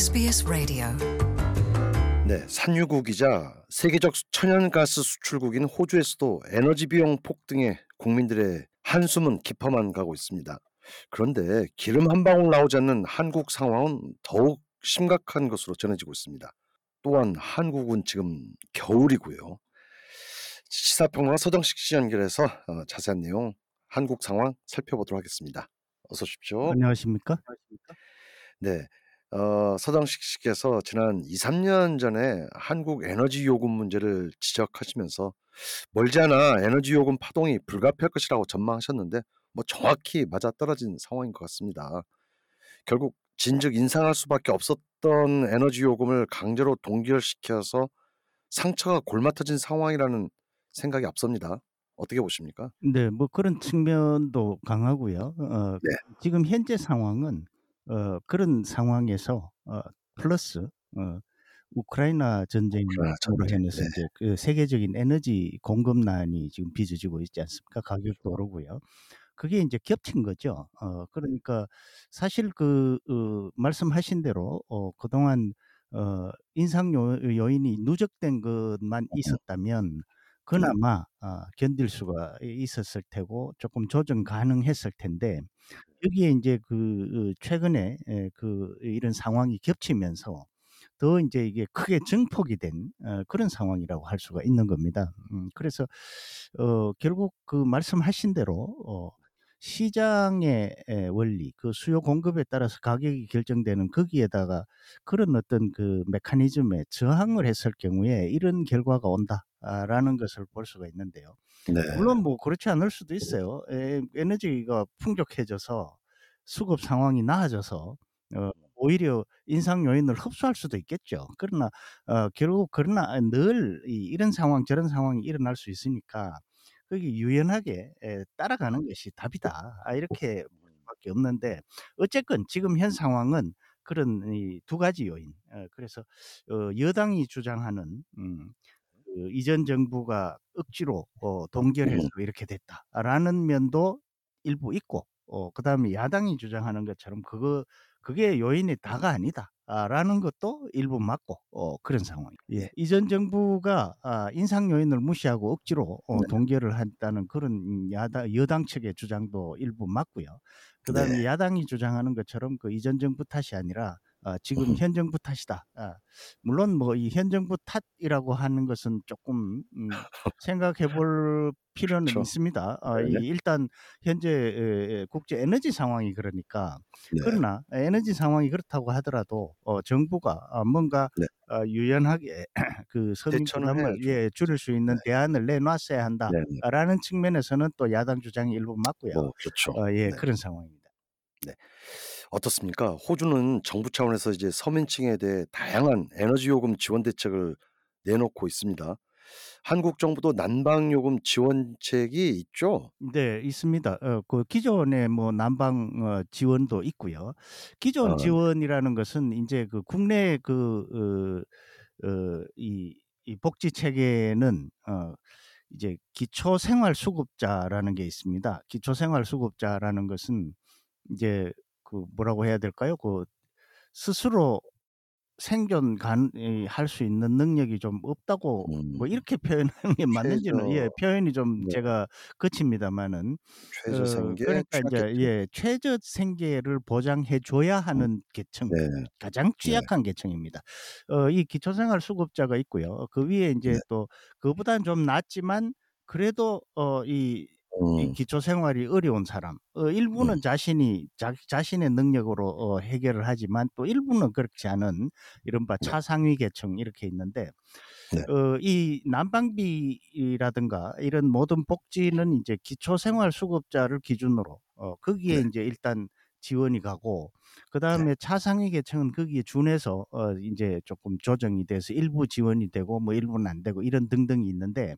SBS Radio. 네, 산유국이자 세계적 천연가스 수출국인 호주에서도 에너지 비용 폭등에 국민들의 한숨은 깊어만 가고 있습니다. 그런데 기름 한 방울 나오지 않는 한국 상황은 더욱 심각한 것으로 전해지고 있습니다. 또한 한국은 지금 겨울이고요. 시사평론가 서정식 씨 연결해서 어, 자세한 내용 한국 상황 살펴보도록 하겠습니다. 어서 오십시오. 안녕하십니까? 네. 어, 서정식 씨께서 지난 2, 3년 전에 한국 에너지 요금 문제를 지적하시면서 멀지 않아 에너지 요금 파동이 불가피할 것이라고 전망하셨는데 뭐 정확히 맞아떨어진 상황인 것 같습니다. 결국 진즉 인상할 수밖에 없었던 에너지 요금을 강제로 동결시켜서 상처가 골마터진 상황이라는 생각이 앞섭니다. 어떻게 보십니까? 네, 뭐 그런 측면도 강하고요. 어, 네. 지금 현재 상황은 어, 그런 상황에서 어, 플러스 어, 우크라이나 전쟁으로 전쟁, 인해서 네. 이제 그 세계적인 에너지 공급난이 지금 빚어지고 있지 않습니까? 가격도 오르고요. 그게 이제 겹친 거죠. 어, 그러니까 사실 그 어, 말씀하신 대로 어, 그동안 어, 인상 요, 요인이 누적된 것만 있었다면 그나마 아, 견딜 수가 있었을 테고 조금 조정 가능했을 텐데 여기에 이제 그 어, 최근에 에, 그 이런 상황이 겹치면서 더 이제 이게 크게 증폭이 된 어, 그런 상황이라고 할 수가 있는 겁니다. 음, 그래서 어, 결국 그 말씀하신 대로 어, 시장의 에, 원리, 그 수요 공급에 따라서 가격이 결정되는 거기에다가 그런 어떤 그 메커니즘에 저항을 했을 경우에 이런 결과가 온다라는 것을 볼 수가 있는데요. 네. 물론 뭐 그렇지 않을 수도 있어요. 에, 에너지가 풍족해져서 수급 상황이 나아져서 어, 오히려 인상 요인을 흡수할 수도 있겠죠. 그러나 어, 결국 그러나 늘 이, 이런 상황 저런 상황이 일어날 수 있으니까 거기 유연하게 에, 따라가는 것이 답이다. 아, 이렇게 볼 수밖에 없는데 어쨌건 지금 현 상황은 그런 이 두 가지 요인. 어, 그래서 어, 여당이 주장하는 음, 그 이전 정부가 억지로 어, 동결해서 이렇게 됐다라는 면도 일부 있고, 어, 그 다음에 야당이 주장하는 것처럼 그거 그게 요인이 다가 아니다. 아, 라는 것도 일부 맞고 어, 그런 상황이에요. 예. 이전 정부가 아, 인상 요인을 무시하고 억지로 어, 네. 동결을 했다는 그런 야당 여당 측의 주장도 일부 맞고요. 그다음에 네. 야당이 주장하는 것처럼 그 이전 정부 탓이 아니라 아, 지금 음. 현 정부 탓이다. 아, 물론 뭐 이 현 정부 탓이라고 하는 것은 조금 음, 생각해 볼 필요는 그렇죠. 있습니다. 아, 이 네. 일단 현재 에, 에, 국제 에너지 상황이 그러니까 네. 그러나 에너지 상황이 그렇다고 하더라도 어, 정부가 어, 뭔가 네. 어, 유연하게 그 서민 대처는 부담을 해야죠. 예, 줄일 수 있는 네. 대안을 내놨어야 한다라는 네. 측면에서는 또 야당 주장이 일부 맞고요. 뭐 그렇죠. 어, 예, 네. 그런 상황입니다. 어떻습니까? 호주는 정부 차원에서 이제 서민층에 대해 다양한 에너지 요금 지원 대책을 내놓고 있습니다. 한국 정부도 난방 요금 지원책이 있죠. 네, 있습니다. 어, 그 기존의 뭐 난방 어, 지원도 있고요. 기존 아. 지원이라는 것은 이제 그 국내 그, 어, 어, 이, 이 복지 체계는 어, 이제 기초 생활 수급자라는 게 있습니다. 기초 생활 수급자라는 것은 이제 그 뭐라고 해야 될까요? 그 스스로 생존 할 수 있는 능력이 좀 없다고 음. 뭐 이렇게 표현하는 게 맞는지는 예 표현이 좀 네. 제가 거칩니다만은 최저 어, 생계, 그러니까 이제. 예 최저 생계를 보장해 줘야 하는 계층 네. 가장 취약한 계층입니다. 어, 이 기초생활 수급자가 있고요. 그 위에 이제 네. 또 그보다는 좀 낫지만 그래도 어, 이, 이 음, 기초 생활이 어려운 사람, 어, 일부는 자신이 자, 자신의 능력으로 어, 해결을 하지만 또 일부는 그렇지 않은 이른바 차상위 계층 이렇게 있는데 네. 어, 이 난방비라든가 이런 모든 복지는 이제 기초 생활 수급자를 기준으로 어, 거기에 네. 이제 일단 지원이 가고 그 다음에 차상위 계층은 거기에 준해서 어 이제 조금 조정이 돼서 일부 지원이 되고 뭐 일부는 안 되고 이런 등등이 있는데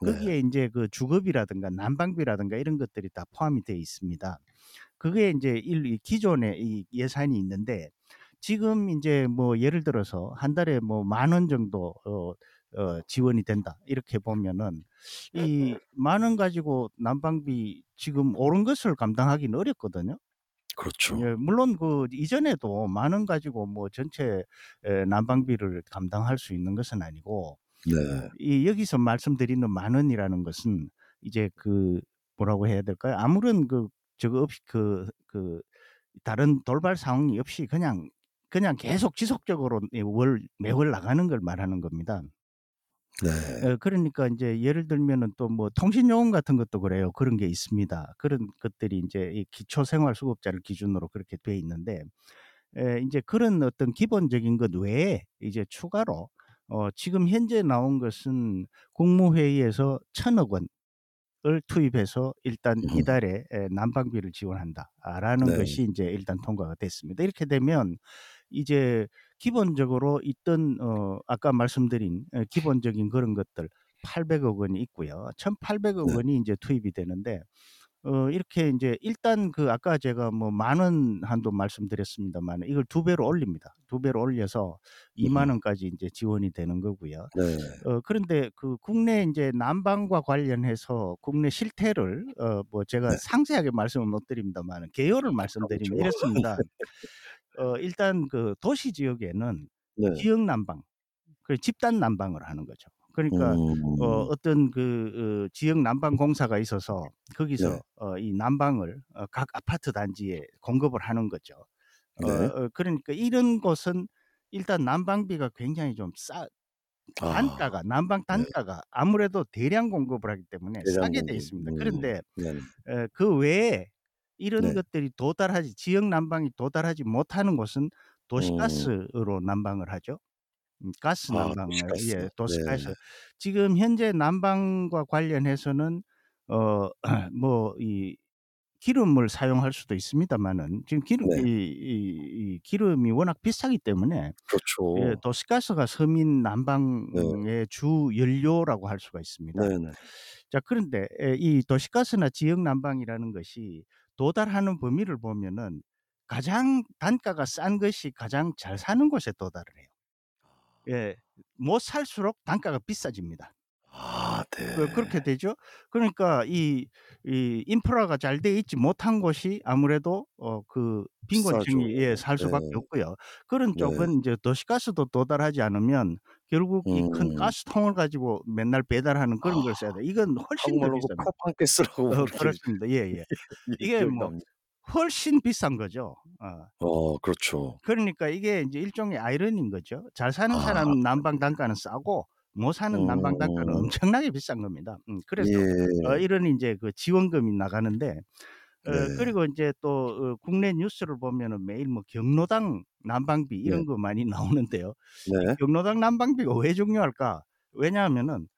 네. 거기에 이제 그 주거비라든가 난방비라든가 이런 것들이 다 포함이 되어 있습니다. 그게 이제 일, 이 기존에 이 예산이 있는데 지금 이제 뭐 예를 들어서 한 달에 뭐 만 원 정도 어, 어, 지원이 된다 이렇게 보면은 이 만 원 가지고 난방비 지금 오른 것을 감당하기는 어렵거든요. 그렇죠. 예 물론 그 이전에도 만원 가지고 뭐 전체 에 난방비를 감당할 수 있는 것은 아니고 네. 이 여기서 말씀드리는 만 원이라는 것은 이제 그 뭐라고 해야 될까요? 아무런 그 저거 없이 그 그 다른 돌발 상황이 없이 그냥 그냥 계속 지속적으로 이월 매월 나가는 걸 말하는 겁니다. 네. 어 그러니까 인제 예를 들면은 또 뭐 통신요금 같은 것도 그래요. 그런 게 있습니다. 그런 것들이 인제 이 기초생활수급자를 기준으로 그렇게 돼 있는데 에 인제 그런 어떤 기본적인 것 외에 이제 추가로 어 지금 현재 나온 것은 국무회의에서 1,000억 원을 투입해서 일단 음. 이달에 에 난방비를 지원한다라는 네. 것이 인제 일단 통과가 됐습니다. 이렇게 되면 이제 기본적으로 있던 어 아까 말씀드린 에 기본적인 그런 것들 800억 원이 있고요. 1,800억 네. 원이 인제 투입이 되는데 어 이렇게 인제 일단 그 아까 제가 뭐 만 원 한도 말씀드렸습니다마는 이걸 2 배로 올립니다. 2 배로 올려서 20,000 음. 원까지 인제 지원이 되는 거고요. 네. 어 그런데 그 국내 인제 난방과 관련해서 국내 실태를 어 뭐 제가 네. 상세하게 말씀을 못 드립니다마는 개요를 말씀드리면 그렇죠. 이렇습니다. 어 일단 그 도시 지역에는 네. 지역 난방 그 집단 난방을 하는 거죠. 그러니까 어 음. 어떤 그 어 지역 난방 공사가 있어서 거기서 네. 어 이 난방을 어 각 아파트 단지에 공급을 하는 거죠. 어 네. 어 그러니까 이런 곳은 일단 난방비가 굉장히 좀싸 아. 단가가 난방 네. 단가가 아무래도 대량 공급을 하기 때문에 대량 싸게 돼 공급. 있습니다. 음. 그런데 네네. 에 그 외에 이런 네. 것들이 도달하지 지역 난방이 도달하지 못하는 곳은 음. 도시가스로 난방을 하죠. 음 가스 아 난방을 도시가스. 예 도시가스. 네. 지금 현재 난방과 관련해서는 어 뭐이 기름을 사용할 수도 있습니다마는 지금 기름 네. 이 이 이 기름이 워낙 비싸기 때문에 예 그렇죠. 도시가스가 서민 네. 난방의 주 연료라고 할 수가 있습니다. 네네. 자 그런데 에이 도시가스나 지역 난방이라는 것이 도달하는 범위를 보면은 가장 단가가 싼 것이 가장 잘 사는 곳에 도달을 해요. 예. 못 살수록 단가가 비싸집니다. 아그 그렇게 네. 되죠. 그러니까 이 이 인프라가 잘 돼 있지 못한 곳이 아무래도 어 그 비싸죠. 빈곤층이 예 살 수밖에 네. 없고요. 그런 네. 쪽은 인제 도시가스도 도달하지 않으면 결국 이 큰 음. 가스통을 가지고 맨날 배달하는 그런 걸 아. 써야 돼요. 이건 훨씬 더 한국말로 그 비쌉니다. 프로판 가스라고 어 그렇습니다. 예예. 이게 기억이 뭐 납니다. 훨씬 비싼 거죠. 어. 어 그렇죠. 그러니까 이게 인제 일종의 아이러니인 거죠. 잘 사는 아. 사람 난방 단가는 싸고 못 사는 난방 단가는 음. 엄청나게 비싼 겁니다. 음 그래서 어 예. 이런 인제 그 지원금이 나가는데 어 네. 그리고 인제 또 어 국내 뉴스를 보면은 매일 뭐 경로당 난방비 네. 이런 거 많이 나오는데요. 이 네. 경로당 난방비가 왜 중요할까? 왜냐하면은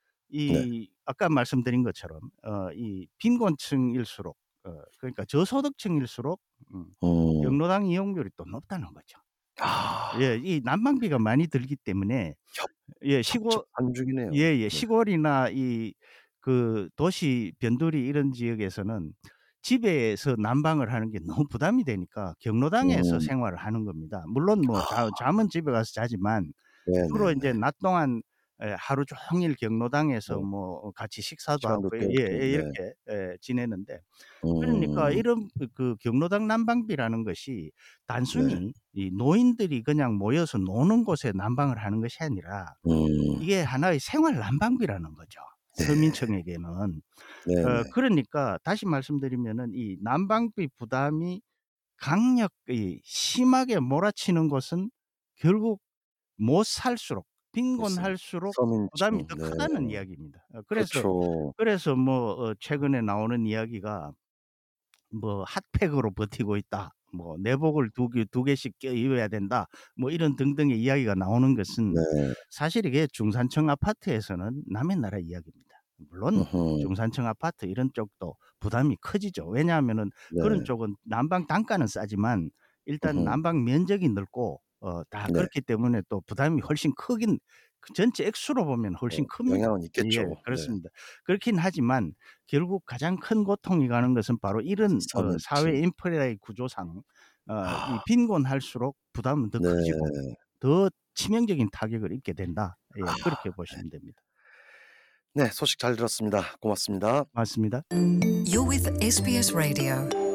네. 이 아까 말씀드린 것처럼 어 이 빈곤층일수록 어 그러니까 저소득층일수록 음 음. 경로당 이용률이 또 높다는 거죠. 아. 예. 이 난방비가 많이 들기 때문에 협 예 시골 협첩한중이네요. 예 예. 네. 시골이나 이 그 도시 변두리 이런 지역에서는 집에서 난방을 하는 게 너무 부담이 되니까 경로당에서 음. 생활을 하는 겁니다. 물론 뭐자 아. 잠은 집에 가서 자지만 주로 인제 네네네. 낮 동안 예 하루 종일 경로당에서 네. 뭐 같이 식사도 하고 예 네. 이렇게 예 지내는데 그러니까 음. 이런 그그 경로당 난방비라는 것이 네. 단순히 이 노인들이 그냥 모여서 노는 곳에 난방을 하는 것이 아니라 음. 이게 하나의 생활 난방비라는 거죠, 네. 서민층에게는. 어. 그러니까 다시 말씀드리면은 이 난방비 부담이 강력히 심하게 몰아치는 곳은 결국 못 살수록 빈곤할수록 부담이. 더 네. 크다는 이야기입니다. 어 그래서 그렇죠. 그래서 뭐어 최근에 나오는 이야기가 뭐 "핫팩으로 버티고 있다." 뭐 "내복을 2개2 개씩 껴 입어야 된다." 뭐 이런 등등의 이야기가 나오는 것은 네. 사실 이게 중산층 아파트에서는 남의 나라 이야기입니다. 물론 으흠. 중산층 아파트 이런 쪽도 부담이 커지죠. 왜냐하면은 그런 네. 쪽은 난방 단가는 싸지만 일단. 난방 면적이 넓고 어 다 네. 그렇기 때문에 또 부담이 훨씬 크긴 그 전체 액수로 보면 훨씬 어 큽니다. 영향은 예 있겠죠. 네. 그렇습니다. 그렇긴 하지만 결국 가장 큰 고통이 가는 것은 바로 이런 어 사회. 인프라의 구조상 어이 아. 빈곤할수록 부담은 더 커지고 네. 더 치명적인 타격을 입게 된다. 예 아 그렇게 네. 보시면 됩니다. 네. 소식 잘 들었습니다. 고맙습니다. 고맙습니다. You're with SBS Radio.